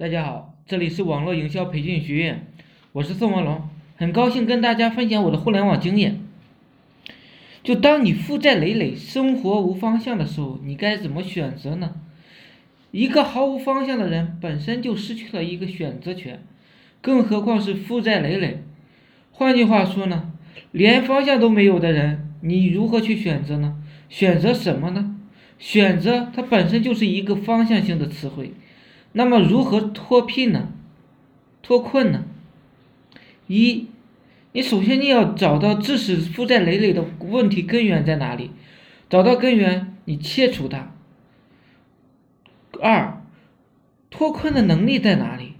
大家好，这里是网络营销培训学院，我是宋文龙，很高兴跟大家分享我的互联网经验。就当你负债累累、生活无方向的时候，你该怎么选择呢？一个毫无方向的人本身就失去了一个选择权，更何况是负债累累。换句话说呢，连方向都没有的人，你如何去选择呢？选择什么呢？选择它本身就是一个方向性的词汇。那么如何脱贫呢？脱困呢？一，你首先你要找到致使负债累累的问题根源在哪里，找到根源，你切除它。二，脱困的能力在哪里？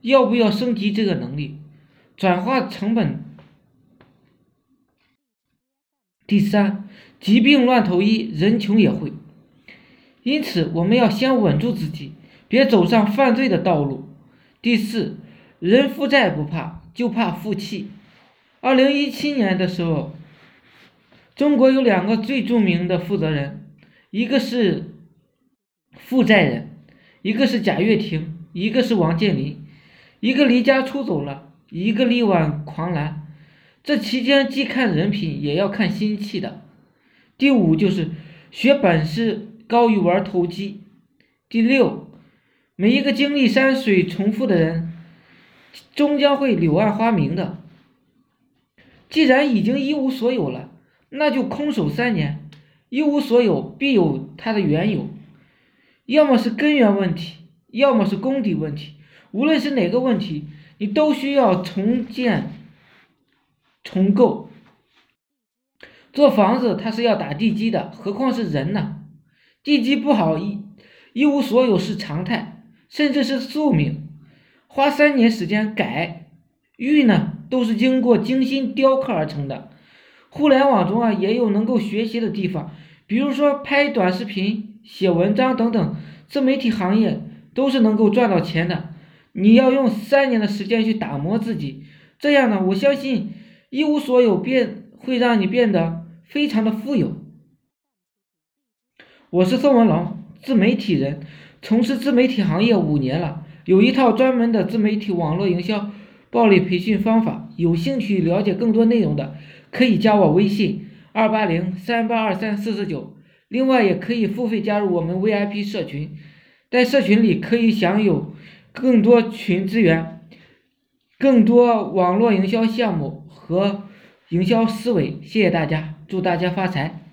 要不要升级这个能力？转化成本。第三，疾病乱投医，人穷也会。因此，我们要先稳住自己。别走上犯罪的道路。第四，人负债不怕，就怕负气。二零一七年的时候，中国有两个最著名的负责人，一个是负债人，一个是贾跃亭，一个是王健林，一个离家出走了，一个力挽狂澜。这期间既看人品，也要看心气的。第五就是学本事高于玩投机。第六。每一个经历山水重复的人，终将会柳暗花明的。既然已经一无所有了，那就空手三年。一无所有，必有它的缘由，要么是根源问题，要么是功底问题。无论是哪个问题，你都需要重建、重构。做房子，它是要打地基的，何况是人呢？地基不好，一一无所有是常态。甚至是宿命，花三年时间改玉呢，都是经过精心雕刻而成的。互联网中啊，也有能够学习的地方，比如说拍短视频、写文章等等，自媒体行业都是能够赚到钱的。你要用三年的时间去打磨自己，这样呢，我相信一无所有变会让你变得非常的富有。我是宋文龙，自媒体人。从事自媒体行业五年了，有一套专门的自媒体网络营销暴力培训方法。有兴趣了解更多内容的，可以加我微信二八零三八二三四四九。另外，也可以付费加入我们 VIP 社群，在社群里可以享有更多群资源、更多网络营销项目和营销思维。谢谢大家，祝大家发财！